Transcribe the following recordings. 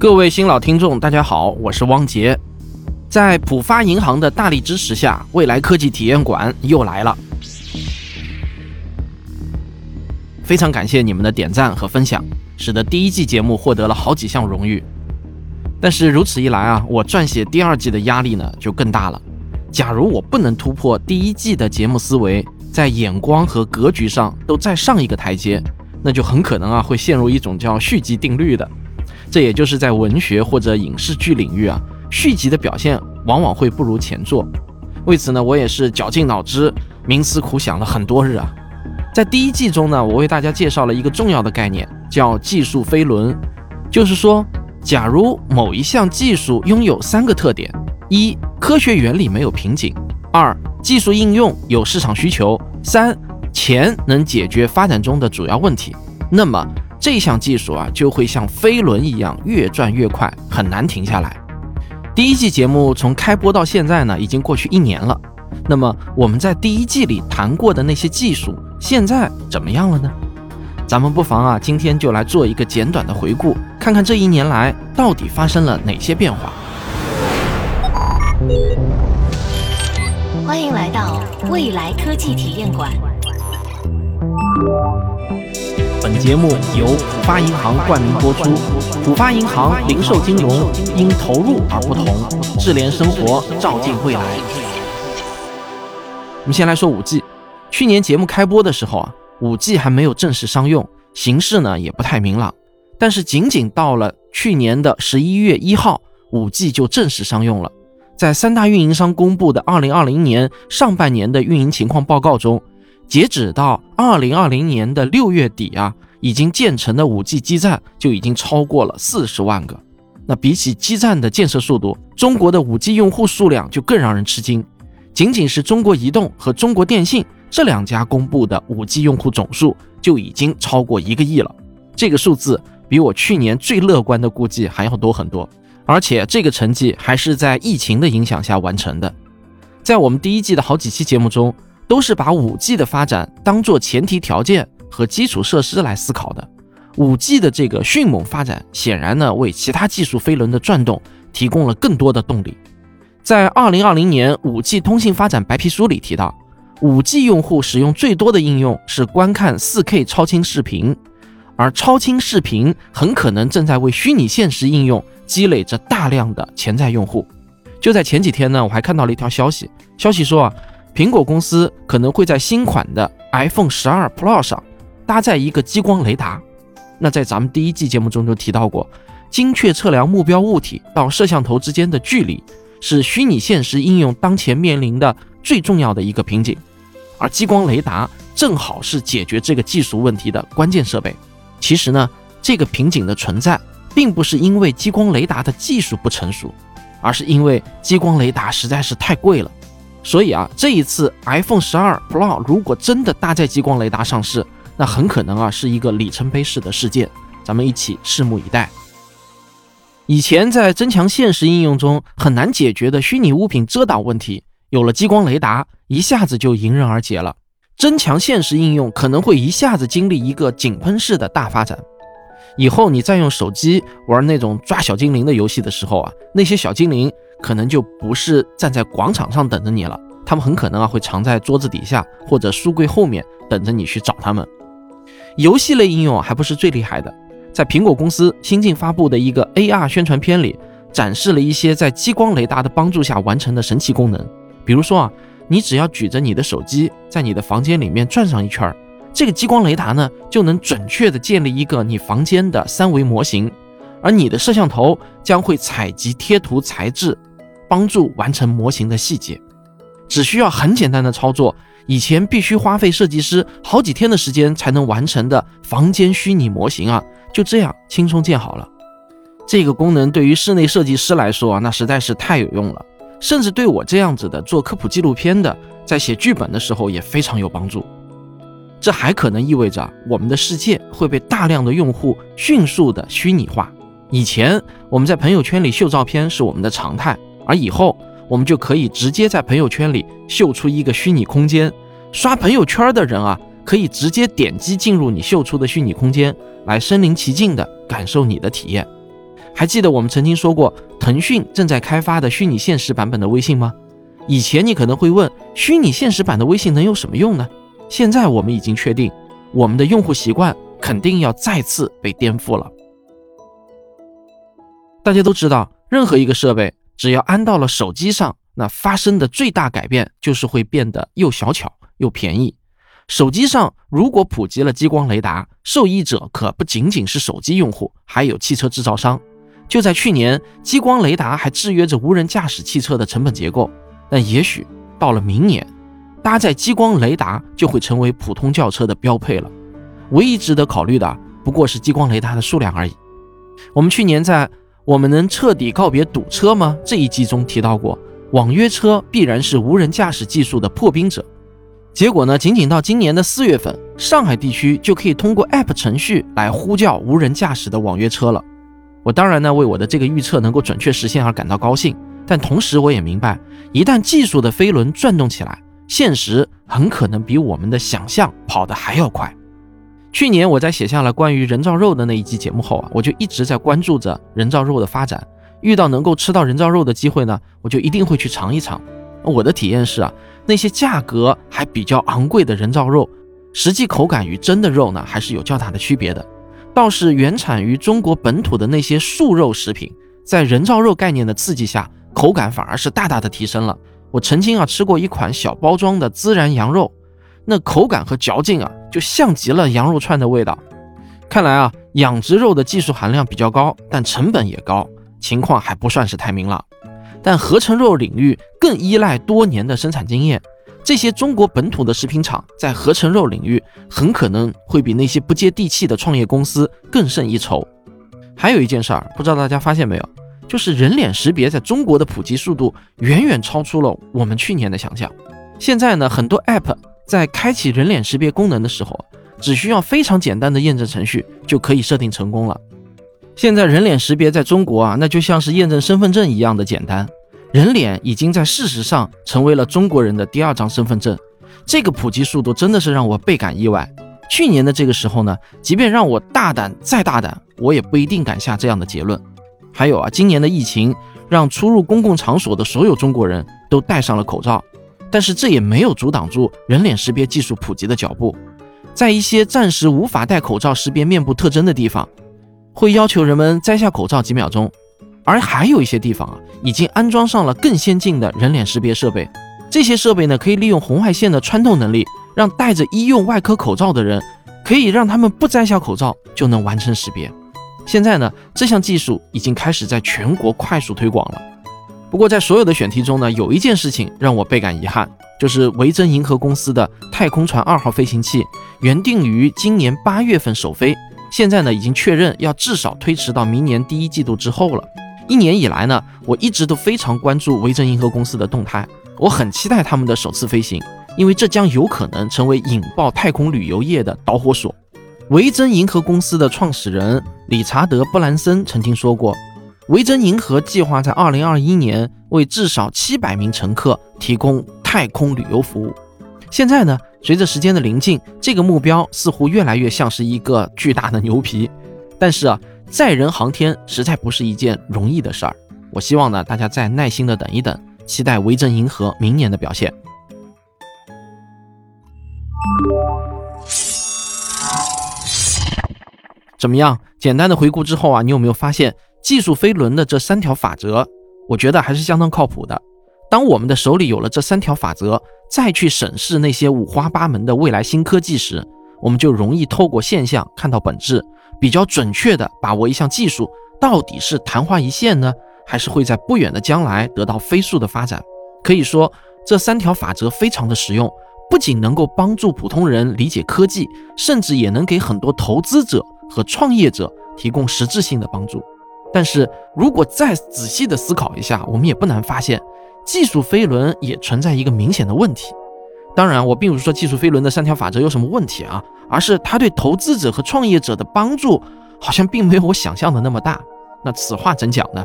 各位新老听众，大家好，我是汪杰。在浦发银行的大力支持下，未来科技体验馆又来了。非常感谢你们的点赞和分享，使得第一季节目获得了好几项荣誉。但是如此一来啊，我撰写第二季的压力呢就更大了。假如我不能突破第一季的节目思维，在眼光和格局上都再上一个台阶，那就很可能啊会陷入一种叫续集定律的。这也就是在文学或者影视剧领域啊，续集的表现往往会不如前作。为此呢，我也是绞尽脑汁、冥思苦想了很多日啊。在第一季中呢，我为大家介绍了一个重要的概念，叫技术飞轮。就是说，假如某一项技术拥有三个特点：一、科学原理没有瓶颈；二、技术应用有市场需求；三、钱能解决发展中的主要问题，那么。这项技术啊，就会像飞轮一样越转越快，很难停下来。第一季节目从开播到现在呢，已经过去一年了。那么我们在第一季里谈过的那些技术，现在怎么样了呢？咱们不妨啊，今天就来做一个简短的回顾，看看这一年来到底发生了哪些变化。欢迎来到未来科技体验馆。节目由浦发银行冠名播出。浦发银行零售金融因投入而不同，智联生活，照进未来。我们先来说五 G。去年节目开播的时候啊，五 G 还没有正式商用，形势呢也不太明朗。但是仅仅到了去年的十一月一号，五 G 就正式商用了。在三大运营商公布的二零二零年上半年的运营情况报告中。截止到二零二零年的六月底啊，已经建成的五 G 基站就已经超过了四十万个。那比起基站的建设速度，中国的五 G 用户数量就更让人吃惊。仅仅是中国移动和中国电信这两家公布的五 G 用户总数就已经超过一个亿了。这个数字比我去年最乐观的估计还要多很多。而且这个成绩还是在疫情的影响下完成的。在我们第一季的好几期节目中。都是把五 G 的发展当做前提条件和基础设施来思考的。五 G 的这个迅猛发展，显然呢为其他技术飞轮的转动提供了更多的动力。在二零二零年五 G 通信发展白皮书里提到，五 G 用户使用最多的应用是观看四 K 超清视频，而超清视频很可能正在为虚拟现实应用积累着大量的潜在用户。就在前几天呢，我还看到了一条消息，消息说啊。苹果公司可能会在新款的 iPhone 十二 Pro 上搭载一个激光雷达。那在咱们第一季节目中就提到过，精确测量目标物体到摄像头之间的距离，是虚拟现实应用当前面临的最重要的一个瓶颈。而激光雷达正好是解决这个技术问题的关键设备。其实呢，这个瓶颈的存在，并不是因为激光雷达的技术不成熟，而是因为激光雷达实在是太贵了。所以啊，这一次 iPhone 十二 Pro 如果真的搭载激光雷达上市，那很可能啊是一个里程碑式的事件，咱们一起拭目以待。以前在增强现实应用中很难解决的虚拟物品遮挡问题，有了激光雷达，一下子就迎刃而解了。增强现实应用可能会一下子经历一个井喷式的大发展。以后你再用手机玩那种抓小精灵的游戏的时候啊，那些小精灵。可能就不是站在广场上等着你了，他们很可能啊会藏在桌子底下或者书柜后面等着你去找他们。游戏类应用还不是最厉害的，在苹果公司新近发布的一个 AR 宣传片里，展示了一些在激光雷达的帮助下完成的神奇功能。比如说啊，你只要举着你的手机在你的房间里面转上一圈儿，这个激光雷达呢就能准确的建立一个你房间的三维模型，而你的摄像头将会采集贴图材质。帮助完成模型的细节，只需要很简单的操作。以前必须花费设计师好几天的时间才能完成的房间虚拟模型啊，就这样轻松建好了。这个功能对于室内设计师来说啊，那实在是太有用了。甚至对我这样子的做科普纪录片的，在写剧本的时候也非常有帮助。这还可能意味着我们的世界会被大量的用户迅速的虚拟化。以前我们在朋友圈里秀照片是我们的常态。而以后，我们就可以直接在朋友圈里秀出一个虚拟空间，刷朋友圈的人啊，可以直接点击进入你秀出的虚拟空间，来身临其境的感受你的体验。还记得我们曾经说过，腾讯正在开发的虚拟现实版本的微信吗？以前你可能会问，虚拟现实版的微信能有什么用呢？现在我们已经确定，我们的用户习惯肯定要再次被颠覆了。大家都知道，任何一个设备只要安到了手机上，那发生的最大改变就是会变得又小巧又便宜。手机上如果普及了激光雷达，受益者可不仅仅是手机用户，还有汽车制造商。就在去年，激光雷达还制约着无人驾驶汽车的成本结构，但也许到了明年，搭载激光雷达就会成为普通轿车的标配了。唯一值得考虑的不过是激光雷达的数量而已。我们去年在《我们能彻底告别堵车吗》这一集中提到过，网约车必然是无人驾驶技术的破冰者。结果呢？仅仅到今年的四月份，上海地区就可以通过 App 程序来呼叫无人驾驶的网约车了。我当然呢为我的这个预测能够准确实现而感到高兴，但同时我也明白，一旦技术的飞轮转动起来，现实很可能比我们的想象跑得还要快。去年我在写下了关于人造肉的那一集节目后啊，我就一直在关注着人造肉的发展。遇到能够吃到人造肉的机会呢，我就一定会去尝一尝。我的体验是啊。那些价格还比较昂贵的人造肉，实际口感与真的肉呢，还是有较大的区别的。倒是原产于中国本土的那些素肉食品，在人造肉概念的刺激下，口感反而是大大的提升了。我曾经啊吃过一款小包装的孜然羊肉，那口感和嚼劲啊，就像极了羊肉串的味道。看来啊，养殖肉的技术含量比较高，但成本也高，情况还不算是太明朗。但合成肉领域更依赖多年的生产经验，这些中国本土的食品厂在合成肉领域很可能会比那些不接地气的创业公司更胜一筹。还有一件事儿，不知道大家发现没有，就是人脸识别在中国的普及速度远远超出了我们去年的想象。现在呢，很多 App 在开启人脸识别功能的时候，只需要非常简单的验证程序就可以设定成功了。现在人脸识别在中国啊，那就像是验证身份证一样的简单。人脸已经在事实上成为了中国人的第二张身份证。这个普及速度真的是让我倍感意外。去年的这个时候呢，即便让我大胆再大胆，我也不一定敢下这样的结论。还有啊，今年的疫情让出入公共场所的所有中国人都戴上了口罩，但是这也没有阻挡住人脸识别技术普及的脚步。在一些暂时无法戴口罩识别面部特征的地方。会要求人们摘下口罩几秒钟，而还有一些地方啊，已经安装上了更先进的人脸识别设备。这些设备呢，可以利用红外线的穿透能力，让戴着医用外科口罩的人，可以让他们不摘下口罩就能完成识别。现在呢，这项技术已经开始在全国快速推广了。不过，在所有的选题中呢，有一件事情让我倍感遗憾，就是维珍银河公司的太空船二号飞行器原定于今年八月份首飞。现在呢，已经确认要至少推迟到明年第一季度之后了。一年以来呢，我一直都非常关注维珍银河公司的动态，我很期待他们的首次飞行，因为这将有可能成为引爆太空旅游业的导火索。维珍银河公司的创始人理查德·布兰森曾经说过，维珍银河计划在2021年为至少700名乘客提供太空旅游服务。现在呢？随着时间的临近，这个目标似乎越来越像是一个巨大的牛皮。但是啊，载人航天实在不是一件容易的事儿。我希望呢，大家再耐心的等一等，期待维珍银河明年的表现。怎么样？简单的回顾之后啊，你有没有发现技术飞轮的这三条法则？我觉得还是相当靠谱的。当我们的手里有了这三条法则，再去审视那些五花八门的未来新科技时，我们就容易透过现象看到本质，比较准确地把握一项技术到底是昙花一现呢，还是会在不远的将来得到飞速的发展。可以说，这三条法则非常的实用，不仅能够帮助普通人理解科技，甚至也能给很多投资者和创业者提供实质性的帮助。但是如果再仔细的思考一下，我们也不难发现。技术飞轮也存在一个明显的问题，当然，我并不是说技术飞轮的三条法则有什么问题啊，而是它对投资者和创业者的帮助好像并没有我想象的那么大。那此话怎讲呢？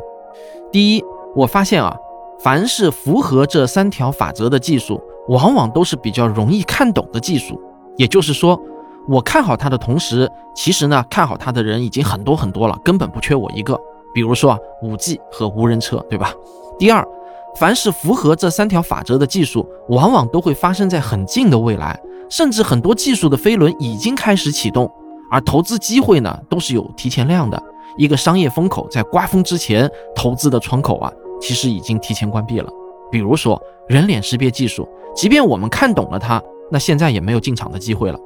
第一，我发现啊，凡是符合这三条法则的技术，往往都是比较容易看懂的技术。也就是说，我看好它的同时，其实呢，看好它的人已经很多很多了，根本不缺我一个。比如说啊，五 G 和无人车，对吧？第二，凡是符合这三条法则的技术，往往都会发生在很近的未来，甚至很多技术的飞轮已经开始启动，而投资机会呢，都是有提前量的。一个商业风口在刮风之前投资的窗口啊，其实已经提前关闭了。比如说人脸识别技术，即便我们看懂了它，那现在也没有进场的机会了。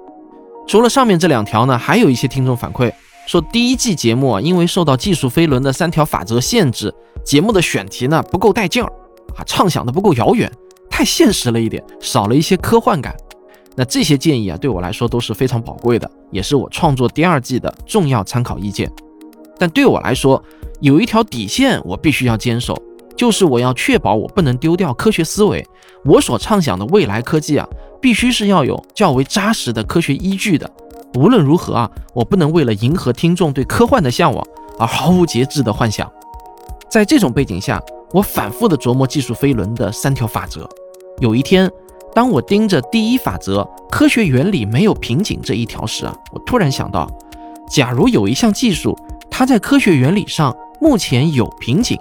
除了上面这两条呢，还有一些听众反馈说，第一季节目啊，因为受到技术飞轮的三条法则限制，节目的选题呢不够带劲儿啊，畅想的不够遥远，太现实了一点，少了一些科幻感。那这些建议啊，对我来说都是非常宝贵的，也是我创作第二季的重要参考意见。但对我来说，有一条底线我必须要坚守。就是我要确保我不能丢掉科学思维，我所畅想的未来科技啊，必须是要有较为扎实的科学依据的。无论如何啊，我不能为了迎合听众对科幻的向往而毫无节制的幻想。在这种背景下，我反复的琢磨技术飞轮的三条法则。有一天，当我盯着第一法则“科学原理没有瓶颈”这一条时啊，我突然想到，假如有一项技术，它在科学原理上目前有瓶颈。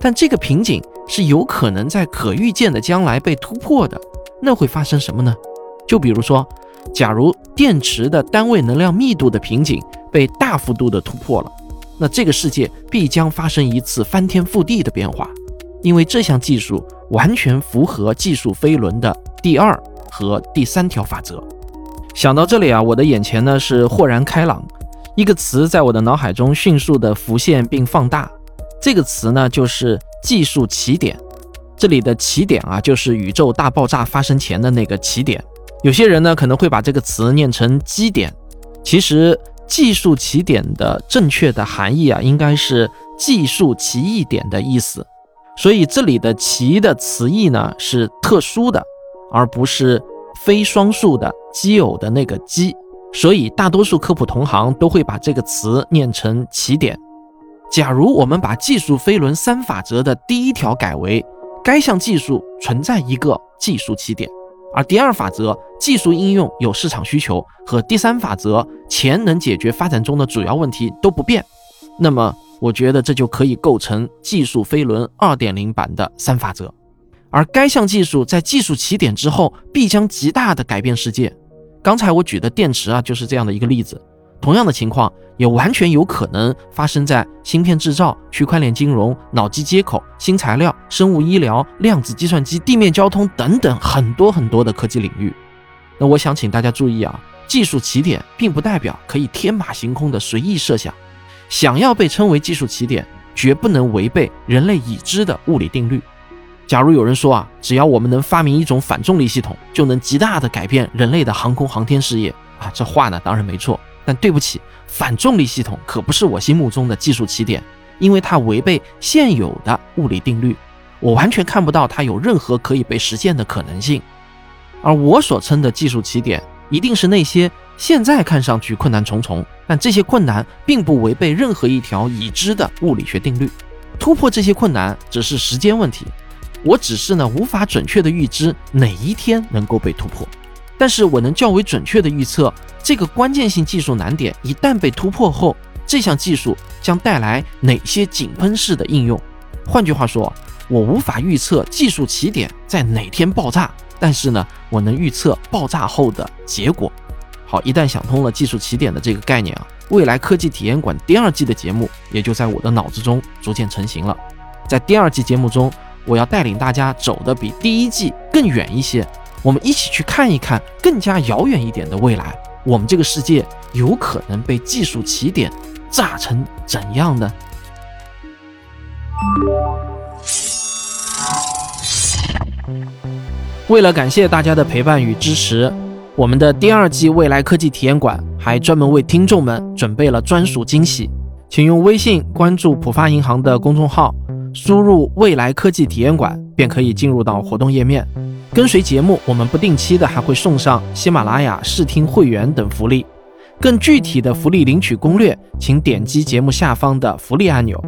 但这个瓶颈是有可能在可预见的将来被突破的，那会发生什么呢？就比如说，假如电池的单位能量密度的瓶颈被大幅度的突破了，那这个世界必将发生一次翻天覆地的变化，因为这项技术完全符合技术飞轮的第二和第三条法则。想到这里啊，我的眼前呢是豁然开朗，一个词在我的脑海中迅速的浮现并放大。这个词呢，就是技术起点。这里的起点啊，就是宇宙大爆炸发生前的那个起点。有些人呢，可能会把这个词念成基点。其实，技术起点的正确的含义啊，应该是技术奇异点的意思。所以，这里的“奇”的词义呢，是特殊的，而不是非双数的奇偶的那个“奇”。所以，大多数科普同行都会把这个词念成起点。假如我们把技术飞轮三法则的第一条改为该项技术存在一个技术起点，而第二法则技术应用有市场需求和第三法则钱能解决发展中的主要问题都不变，那么我觉得这就可以构成技术飞轮二点零版的三法则。而该项技术在技术起点之后必将极大的改变世界。刚才我举的电池啊，就是这样的一个例子。同样的情况也完全有可能发生在芯片制造、区块链金融、脑机接口、新材料、生物医疗、量子计算机、地面交通等等很多很多的科技领域。那我想请大家注意啊，技术起点并不代表可以天马行空的随意设想。想要被称为技术起点，绝不能违背人类已知的物理定律。假如有人说啊，只要我们能发明一种反重力系统，就能极大的改变人类的航空航天事业啊，这话呢当然没错。但对不起，反重力系统可不是我心目中的技术起点，因为它违背现有的物理定律，我完全看不到它有任何可以被实现的可能性。而我所称的技术起点，一定是那些现在看上去困难重重，但这些困难并不违背任何一条已知的物理学定律。突破这些困难只是时间问题，我只是呢无法准确的预知哪一天能够被突破。但是我能较为准确地预测，这个关键性技术难点一旦被突破后，这项技术将带来哪些井喷式的应用。换句话说，我无法预测技术起点在哪天爆炸，但是呢，我能预测爆炸后的结果。好，一旦想通了技术起点的这个概念啊，未来科技体验馆第二季的节目也就在我的脑子中逐渐成型了。在第二季节目中，我要带领大家走得比第一季更远一些。我们一起去看一看更加遥远一点的未来，我们这个世界有可能被技术起点炸成怎样呢？为了感谢大家的陪伴与支持，我们的第二季未来科技体验馆还专门为听众们准备了专属惊喜，请用微信关注浦发银行的公众号，输入“未来科技体验馆”便可以进入到活动页面。跟随节目，我们不定期的还会送上喜马拉雅试听会员等福利。更具体的福利领取攻略，请点击节目下方的福利按钮。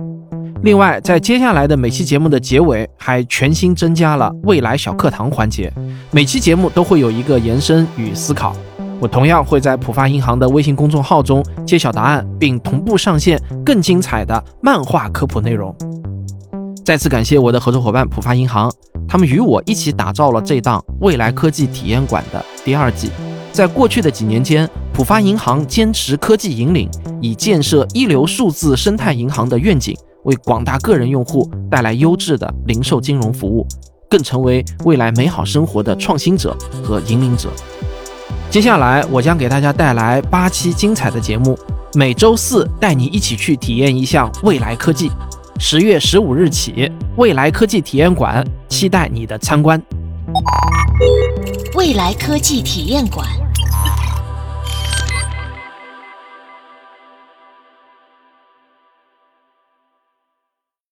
另外，在接下来的每期节目的结尾，还全新增加了未来小课堂环节，每期节目都会有一个延伸与思考。我同样会在浦发银行的微信公众号中揭晓答案，并同步上线更精彩的漫画科普内容。再次感谢我的合作伙伴浦发银行，他们与我一起打造了这档未来科技体验馆的第二季。在过去的几年间，浦发银行坚持科技引领，以建设一流数字生态银行的愿景，为广大个人用户带来优质的零售金融服务，更成为未来美好生活的创新者和引领者。接下来，我将给大家带来八期精彩的节目，每周四带你一起去体验一项未来科技。十月十五日起，未来科技体验馆期待你的参观。未来科技体验馆。